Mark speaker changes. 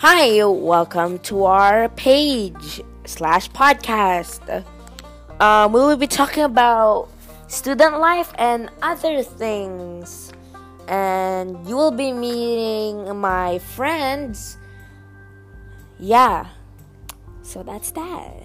Speaker 1: Hi, welcome to our page slash podcast. Um, we will be talking about student life and other things. And you will be meeting my friends. Yeah. So that's that.